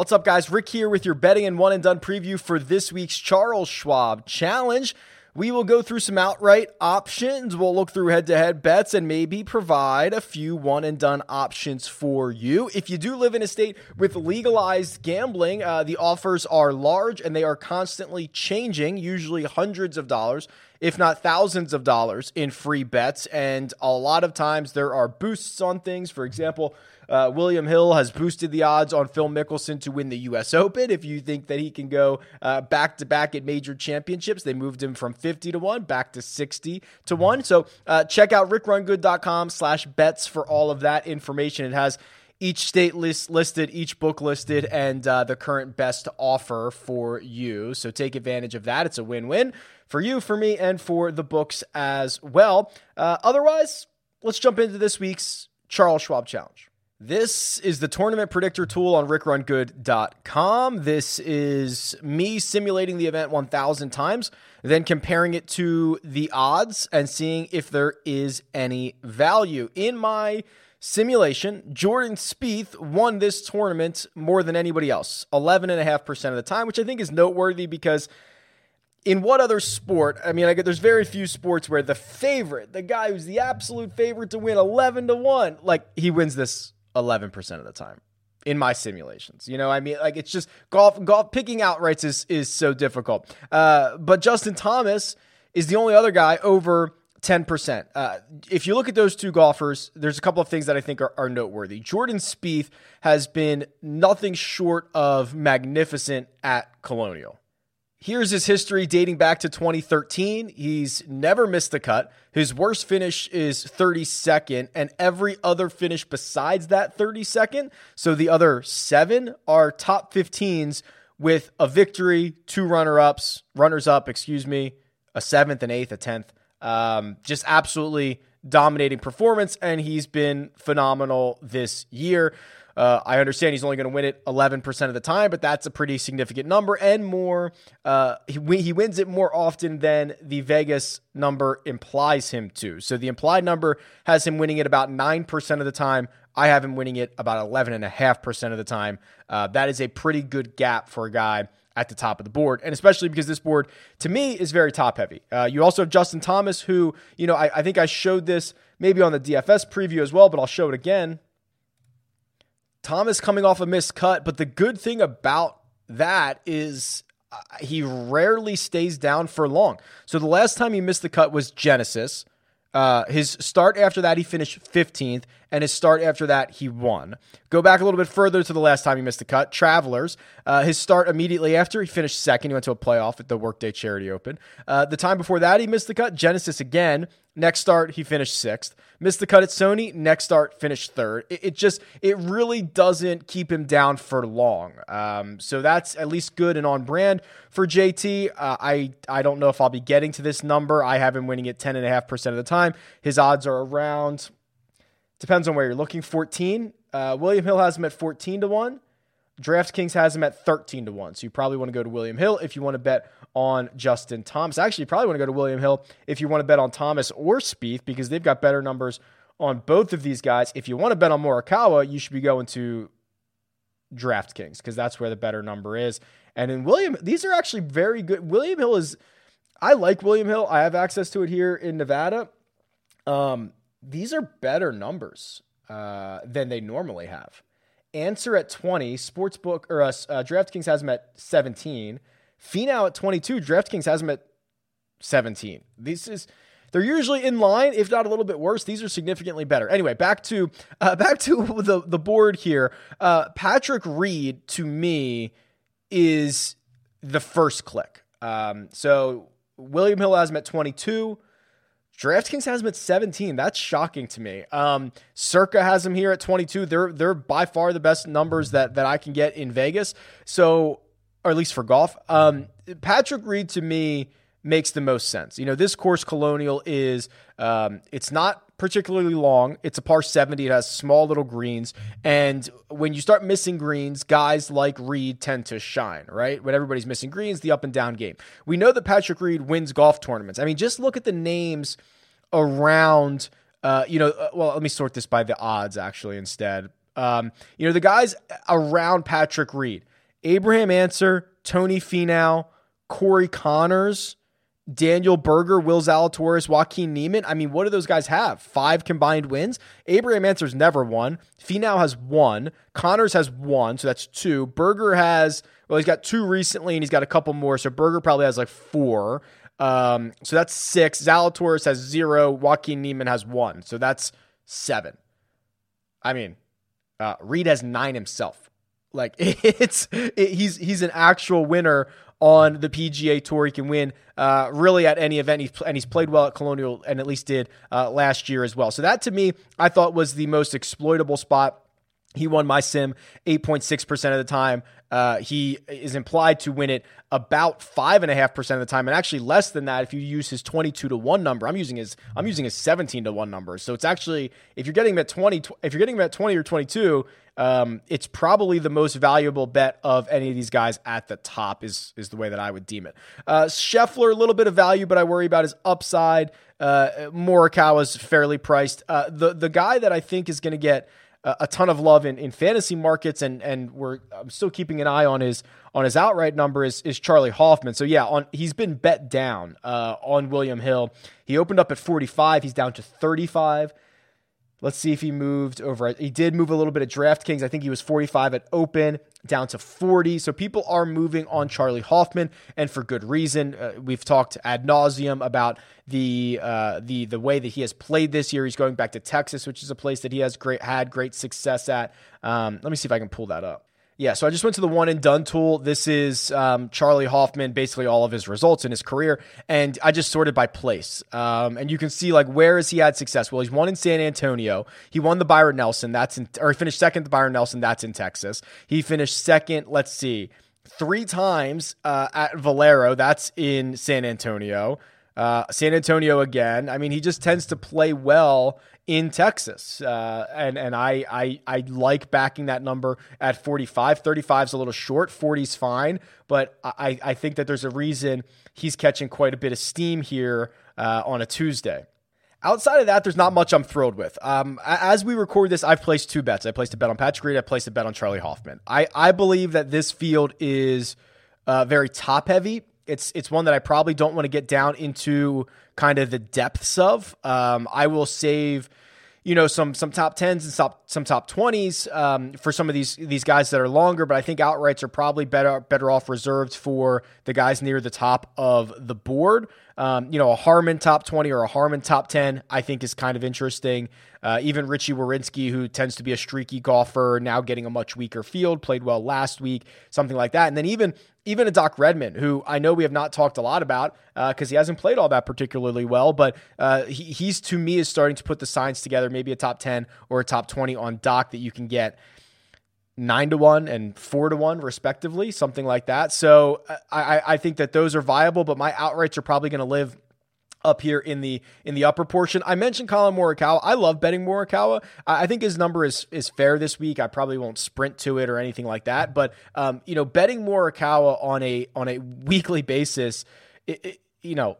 What's up, guys? Rick here with your betting and one and done preview for this week's Charles Schwab Challenge. We will go through some outright options. We'll look through head to head bets and maybe provide a few one and done options for you. If you do live in a state with legalized gambling, uh, the offers are large and they are constantly changing, usually hundreds of dollars, if not thousands of dollars in free bets. And a lot of times there are boosts on things. For example, uh, William Hill has boosted the odds on Phil Mickelson to win the U.S. Open. If you think that he can go back to back at major championships, they moved him from 50 to 1 back to 60 to 1. So uh, check out rickrungood.com slash bets for all of that information. It has each state list listed, each book listed, and uh, the current best offer for you. So take advantage of that. It's a win win for you, for me, and for the books as well. Uh, otherwise, let's jump into this week's Charles Schwab Challenge. This is the tournament predictor tool on rickrungood.com. This is me simulating the event 1,000 times, then comparing it to the odds and seeing if there is any value. In my simulation, Jordan Spieth won this tournament more than anybody else, 11.5% of the time, which I think is noteworthy because in what other sport? I mean, I get there's very few sports where the favorite, the guy who's the absolute favorite to win 11 to 1, like he wins this 11% of the time in my simulations. You know, I mean, like it's just golf, golf picking outrights is, is so difficult. Uh, but Justin Thomas is the only other guy over 10%. Uh, if you look at those two golfers, there's a couple of things that I think are, are noteworthy. Jordan Spieth has been nothing short of magnificent at Colonial. Here's his history dating back to 2013. He's never missed the cut. His worst finish is 32nd, and every other finish besides that 32nd, so the other seven are top 15s with a victory, two runner ups, runners up, excuse me, a seventh, an eighth, a tenth. Um, just absolutely dominating performance, and he's been phenomenal this year. Uh, I understand he's only going to win it 11% of the time, but that's a pretty significant number and more. Uh, he, he wins it more often than the Vegas number implies him to. So the implied number has him winning it about 9% of the time. I have him winning it about 11.5% of the time. Uh, that is a pretty good gap for a guy at the top of the board, and especially because this board to me is very top heavy. Uh, you also have Justin Thomas, who, you know, I, I think I showed this maybe on the DFS preview as well, but I'll show it again. Thomas coming off a missed cut, but the good thing about that is uh, he rarely stays down for long. So the last time he missed the cut was Genesis. Uh, his start after that, he finished 15th, and his start after that, he won. Go back a little bit further to the last time he missed the cut. Travelers, uh, his start immediately after, he finished second. He went to a playoff at the Workday Charity Open. Uh, the time before that, he missed the cut. Genesis again. Next start, he finished sixth. Missed the cut at Sony. Next start, finished third. It, it just, it really doesn't keep him down for long. Um, so that's at least good and on brand for JT. Uh, I, I don't know if I'll be getting to this number. I have him winning it 10.5% of the time. His odds are around, depends on where you're looking, 14. Uh, William Hill has him at 14 to 1. DraftKings has him at 13 to 1. So you probably want to go to William Hill if you want to bet on Justin Thomas. Actually, you probably want to go to William Hill if you want to bet on Thomas or Spieth because they've got better numbers on both of these guys. If you want to bet on Morikawa, you should be going to DraftKings because that's where the better number is. And in William, these are actually very good. William Hill is, I like William Hill. I have access to it here in Nevada. Um, these are better numbers uh, than they normally have. Ancer at 20, Sportsbook or uh, uh, DraftKings has him at 17. Finau at 22, DraftKings has him at 17. This is they're usually in line, if not a little bit worse. These are significantly better. Anyway, back to uh, back to the the board here. Uh, Patrick Reed to me is the first click. Um, so William Hill has him at 22. DraftKings has him at 17. That's shocking to me. Um, Circa has him here at 22. They're they're by far the best numbers that that I can get in Vegas. So, or at least for golf. Um, Patrick Reed to me makes the most sense. You know, this course Colonial is um, it's not particularly long. It's a par 70. It has small little greens. And when you start missing greens, guys like Reed tend to shine, right? When everybody's missing greens, the up and down game. We know that Patrick Reed wins golf tournaments. I mean, just look at the names around, uh, you know, uh, well, let me sort this by the odds actually instead. Um, you know, the guys around Patrick Reed. Abraham Ancer, Tony Finau, Corey Conners, Daniel Berger, Will Zalatoris, Joaquin Niemann. I mean, what do those guys have? Five combined wins? Abraham Ancer's never won. Finau has one. Conners has one, so that's two. Berger has, well, he's got two recently and he's got a couple more, so Berger probably has like four. Um, so that's six. Zalatoris has zero. Joaquin Niemann has one, so that's seven. I mean, uh, Reed has nine himself. Like it's it, he's he's an actual winner on the PGA Tour. He can win uh, really at any event, he's, and he's played well at Colonial, and at least did uh, last year as well. So that to me, I thought was the most exploitable spot. He won my sim 8.6% of the time. Uh, he is implied to win it about five and a half percent of the time, and actually less than that if you use his 22 to one number. I'm using his I'm using his 17 to one number. So it's actually if you're getting him at 20, if you're getting him at 20 or 22, um, it's probably the most valuable bet of any of these guys at the top. Is is the way that I would deem it. Uh, Scheffler, a little bit of value, but I worry about his upside. Uh, is fairly priced. Uh, the the guy that I think is going to get a ton of love in, in fantasy markets, and and we're I'm still keeping an eye on his on his outright number is is Charley Hoffman. So yeah, on he's been bet down uh, on William Hill. He opened up at 45. He's down to 35. Let's see if he moved over. He did move a little bit at DraftKings. I think he was 45 at open, down to 40. So people are moving on Charley Hoffman, and for good reason. Uh, we've talked ad nauseum about the uh, the the way that he has played this year. He's going back to Texas, which is a place that he has great had great success at. Um, let me see if I can pull that up. Yeah, so I just went to the one and done tool. This is um, Charley Hoffman, basically all of his results in his career, and I just sorted by place. Um, and you can see like where has he had success? Well, he's won in San Antonio. He won the Byron Nelson. That's in, or he finished second the Byron Nelson. That's in Texas. He finished second. Let's see, three times uh, at Valero. That's in San Antonio. Uh, San Antonio again. I mean, he just tends to play well in Texas. Uh, and and I, I I like backing that number at 45. 35 is a little short. 40 is fine. But I, I think that there's a reason he's catching quite a bit of steam here uh, on a Tuesday. Outside of that, there's not much I'm thrilled with. Um, as we record this, I've placed two bets. I placed a bet on Patrick Reed. I placed a bet on Charley Hoffman. I, I believe that this field is uh, very top heavy. It's it's one that I probably don't want to get down into kind of the depths of. Um, I will save you know some some top tens and top some top twenties um, for some of these these guys that are longer, but I think outrights are probably better better off reserved for the guys near the top of the board. Um, you know, a Harman top twenty or a Harman top ten, I think is kind of interesting. Uh, even Richy Werenski, who tends to be a streaky golfer, now getting a much weaker field, played well last week, something like that. And then even even a Doc Redman, who I know we have not talked a lot about because uh, he hasn't played all that particularly well, but uh, he, he's to me is starting to put the signs together, maybe a top 10 or a top 20 on Doc that you can get nine to one and four to one respectively, something like that. So uh, I, I think that those are viable, but my outrights are probably going to live up here in the in the upper portion. I mentioned Collin Morikawa. I love betting Morikawa. I think his number is is fair this week. I probably won't sprint to it or anything like that. But um, you know, betting Morikawa on a on a weekly basis, it, it, you know.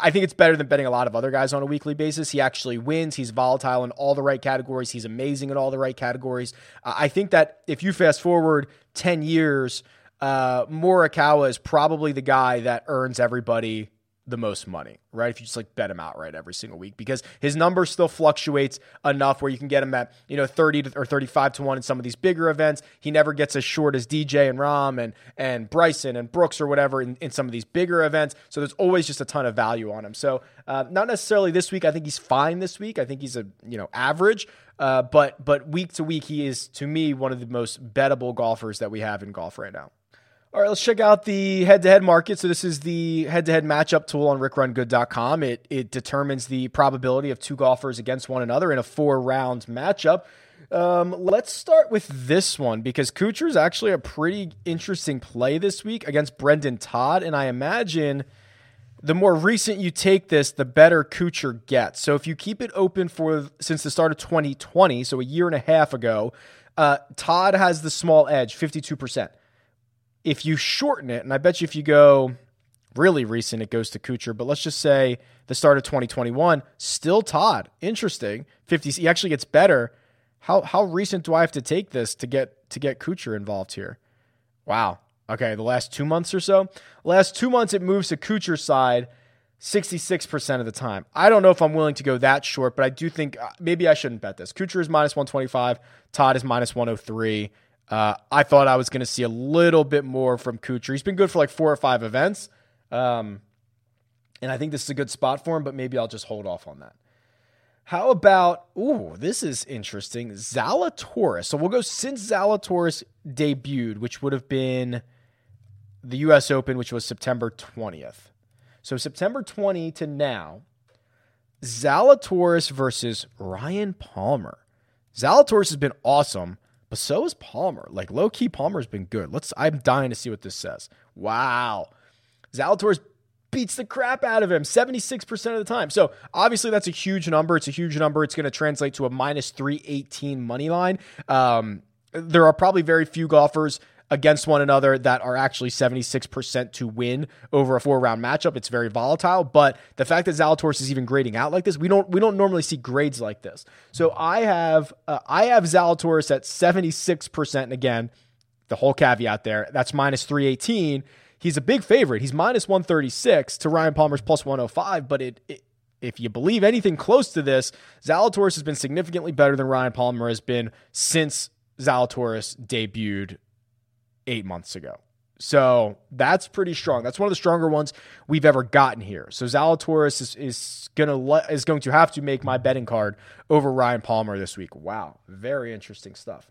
I think it's better than betting a lot of other guys on a weekly basis. He actually wins. He's volatile in all the right categories. He's amazing in all the right categories. I think that if you fast forward 10 years, uh, Morikawa is probably the guy that earns everybody the most money, right? If you just like bet him outright every single week because his number still fluctuates enough where you can get him at, you know, 30 to, or 35 to 1 in some of these bigger events. He never gets as short as DJ and Rahm and and Bryson and Brooks or whatever in, in some of these bigger events. So there's always just a ton of value on him. So uh, not necessarily this week. I think he's fine this week. I think he's a, you know, average. Uh, but but week to week, he is to me one of the most bettable golfers that we have in golf right now. All right, let's check out the head-to-head market. So this is the head-to-head matchup tool on rickrungood.com. It it determines the probability of two golfers against one another in a four-round matchup. Um, let's start with this one because Kuchar is actually a pretty interesting play this week against Brendon Todd, and I imagine the more recent you take this, the better Kuchar gets. So if you keep it open for since the start of 2020, so a year and a half ago, uh, Todd has the small edge, 52% if you shorten it, and I bet you if you go really recent, it goes to Kuchar, but let's just say the start of 2021, still Todd. Interesting. 50 he actually gets better. How how recent do I have to take this to get to get Kuchar involved here? Wow. Okay, the last two months or so. Last two months, it moves to Kuchar's side 66% of the time. I don't know if I'm willing to go that short, but I do think uh, maybe I shouldn't bet this. Kuchar is minus 125, Todd is minus 103. Uh, I thought I was going to see a little bit more from Kuchar. He's been good for like four or five events. Um, and I think this is a good spot for him, but maybe I'll just hold off on that. How about, ooh, this is interesting. Zalatoris. So we'll go since Zalatoris debuted, which would have been the US Open, which was September 20th. So September 20 to now, Zalatoris versus Ryan Palmer. Zalatoris has been awesome, but so has Palmer. Like low key, Palmer's been good. Let's. I'm dying to see what this says. Wow, Zalatoris beats the crap out of him 76% of the time. So obviously that's a huge number. It's a huge number. It's going to translate to a minus 318 money line. Um, there are probably very few golfers against one another that are actually 76% to win over a four round matchup. It's very volatile, but the fact that Zalatoris is even grading out like this, we don't we don't normally see grades like this. So I have uh, I have Zalatoris at 76% and again, the whole caveat there, that's minus 318. He's a big favorite. He's minus 136 to Ryan Palmer's plus 105, but it, it if you believe anything close to this, Zalatoris has been significantly better than Ryan Palmer has been since Zalatoris debuted eight months ago. So that's pretty strong. That's one of the stronger ones we've ever gotten here. So Zalatoris is, is gonna le- is going to have to make my betting card over Ryan Palmer this week. Wow, very interesting stuff.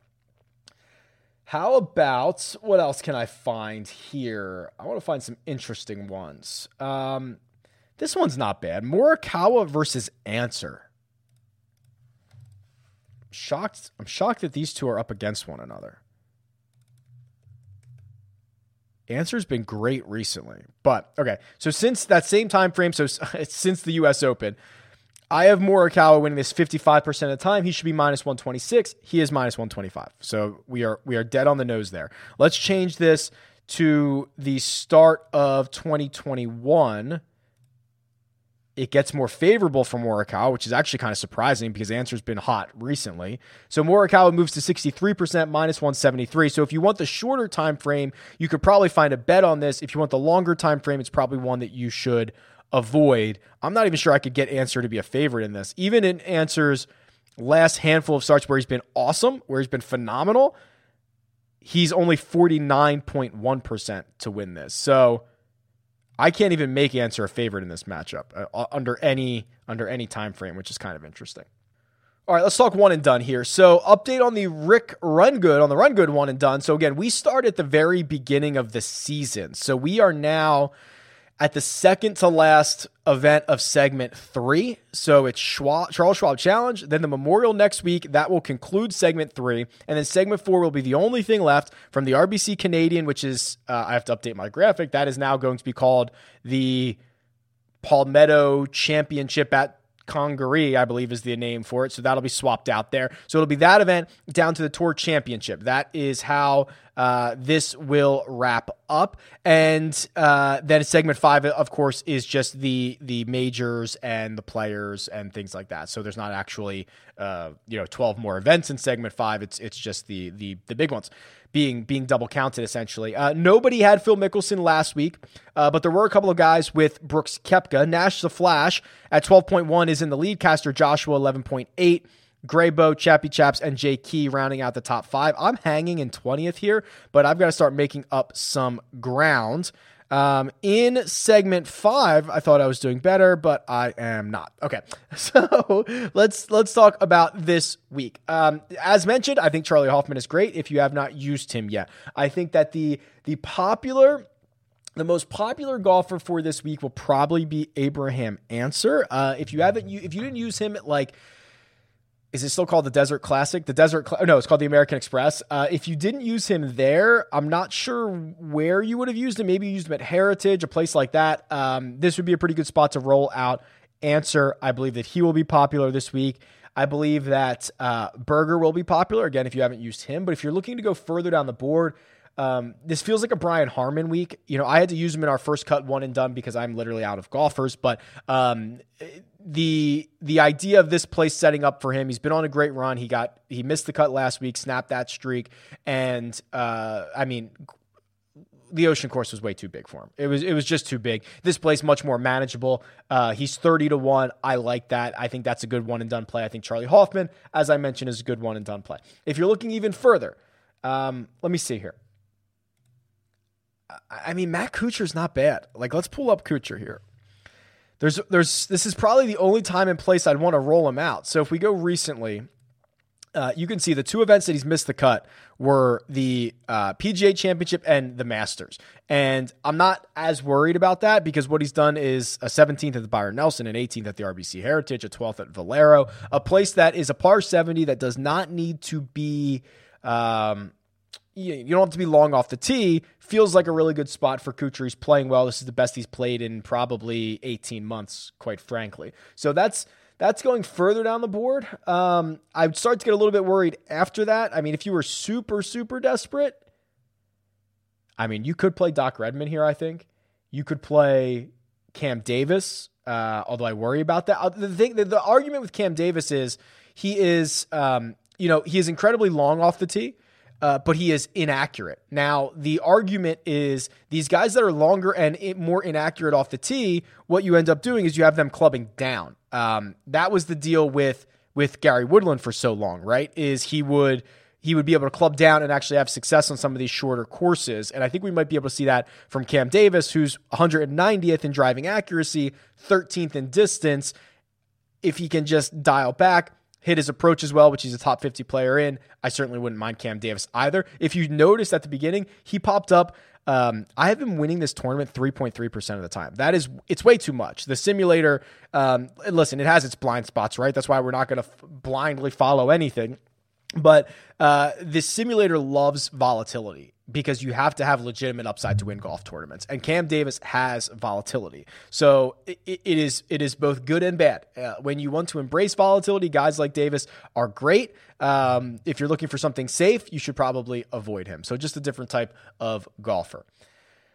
How about what else can I find here? I want to find some interesting ones. Um, this one's not bad. Morikawa versus Ancer. Shocked. I'm shocked that these two are up against one another. Ancer's been great recently. But okay, so since that same time frame, so since the US Open, I have Morikawa winning this 55% of the time. He should be minus 126. He is minus 125. So we are we are dead on the nose there. Let's change this to the start of 2021 it gets more favorable for Morikawa, which is actually kind of surprising because Ancer's been hot recently. So Morikawa moves to 63% minus 173. So if you want the shorter time frame, you could probably find a bet on this. If you want the longer time frame, it's probably one that you should avoid. I'm not even sure I could get Ancer to be a favorite in this. Even in Ancer's last handful of starts where he's been awesome, where he's been phenomenal, he's only 49.1% to win this. So I can't even make Ancer a favorite in this matchup uh, uh, under any under any time frame, which is kind of interesting. All right, let's talk one and done here. So, update on the Rick Run Good on the Run Good one and done. So again, we start at the very beginning of the season. So we are now at the second to last event of segment three. So it's Schwab, Charles Schwab Challenge, then the Memorial next week. That will conclude segment three. And then segment four will be the only thing left from the RBC Canadian, which is, uh, I have to update my graphic. That is now going to be called the Palmetto Championship at Congaree, I believe is the name for it. So that'll be swapped out there. So it'll be that event down to the Tour Championship. That is how uh, this will wrap up. And uh, then segment five, of course, is just the the majors and the players and things like that. So there's not actually uh, you know 12 more events in segment five. It's it's just the the the big ones being being double counted essentially. Uh, nobody had Phil Mickelson last week, uh, but there were a couple of guys with Brooks Koepka. Nash the Flash at 12.1 is in the lead. Caster Joshua 11.8. Graybo, Chappy Chaps, and Jay Key rounding out the top five. I'm hanging in 20th here, but I've got to start making up some ground. Um, in segment five, I thought I was doing better, but I am not. Okay, so let's let's talk about this week. Um, as mentioned, I think Charley Hoffman is great. If you have not used him yet, I think that the the popular the most popular golfer for this week will probably be Abraham Ancer. Uh, if you haven't, if you didn't use him like is it still called the Desert Classic? The Desert, Cl- no, it's called the American Express. Uh, if you didn't use him there, I'm not sure where you would have used him. Maybe you used him at Heritage, a place like that. Um, this would be a pretty good spot to roll out. Ancer. I believe that he will be popular this week. I believe that uh, Berger will be popular again if you haven't used him. But if you're looking to go further down the board, um, this feels like a Brian Harman week. You know, I had to use him in our first cut one and done because I'm literally out of golfers. But um, the the idea of this place setting up for him, he's been on a great run. He got he missed the cut last week, snapped that streak, and uh, I mean, the ocean course was way too big for him. It was it was just too big. This place much more manageable. Uh, he's thirty to one. I like that. I think that's a good one and done play. I think Charley Hoffman, as I mentioned, is a good one and done play. If you're looking even further, um, let me see here. I mean, Matt Kuchar's not bad. Like, let's pull up Kuchar here. There's, there's, this is probably the only time and place I'd want to roll him out. So if we go recently, uh, you can see the two events that he's missed the cut were the uh, PGA Championship and the Masters. And I'm not as worried about that because what he's done is a 17th at the Byron Nelson, an 18th at the RBC Heritage, a 12th at Valero, a place that is a par 70 that does not need to be. Um, you don't have to be long off the tee. Feels like a really good spot for Kuchar. He's playing well. This is the best he's played in probably 18 months, quite frankly. So that's that's going further down the board. Um, I would start to get a little bit worried after that. I mean, if you were super, super desperate, I mean, you could play Doc Redman here, I think. You could play Cam Davis, uh, although I worry about that. Uh, the, thing, the, the, argument with Cam Davis is he is, um, you know, he is incredibly long off the tee. Uh, but he is inaccurate. Now, the argument is these guys that are longer and more inaccurate off the tee, what you end up doing is you have them clubbing down. Um, that was the deal with with Gary Woodland for so long, right? Is he would he would be able to club down and actually have success on some of these shorter courses. And I think we might be able to see that from Cam Davis, who's 190th in driving accuracy, 13th in distance. If he can just dial back, hit his approach as well, which he's a top 50 player in. I certainly wouldn't mind Cam Davis either. If you noticed at the beginning, he popped up. Um, I have been winning this tournament 3.3% of the time. That is, it's way too much. The simulator, um, listen, it has its blind spots, right? That's why we're not going to f- blindly follow anything. But uh, this simulator loves volatility because you have to have legitimate upside to win golf tournaments. And Cam Davis has volatility, so it, it is it is both good and bad. Uh, when you want to embrace volatility, guys like Davis are great. Um, if you're looking for something safe, you should probably avoid him. So just a different type of golfer.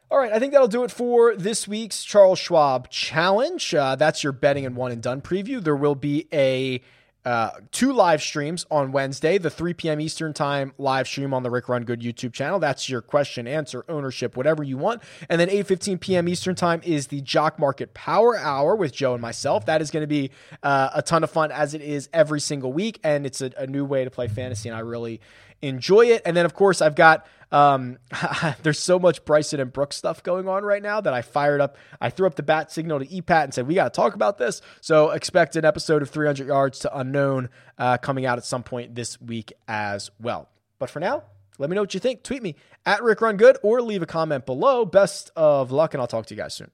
All right, I think that'll do it for this week's Charles Schwab Challenge. Uh, that's your betting and one and done preview. There will be a uh, two live streams on Wednesday, the 3 p.m. Eastern Time live stream on the Rick Run Good YouTube channel. That's your question, answer, ownership, whatever you want. And then 8:15 p.m. Eastern Time is the Jock Market Power Hour with Joe and myself. That is going to be uh, a ton of fun, as it is every single week, and it's a, a new way to play fantasy, and I really enjoy it. And then, of course, I've got um, there's so much Bryson and Brooks stuff going on right now that I fired up. I threw up the bat signal to EPAT and said, We got to talk about this. So expect an episode of 300 Yards to Unknown uh, coming out at some point this week as well. But for now, let me know what you think. Tweet me at Rick Run Good or leave a comment below. Best of luck, and I'll talk to you guys soon.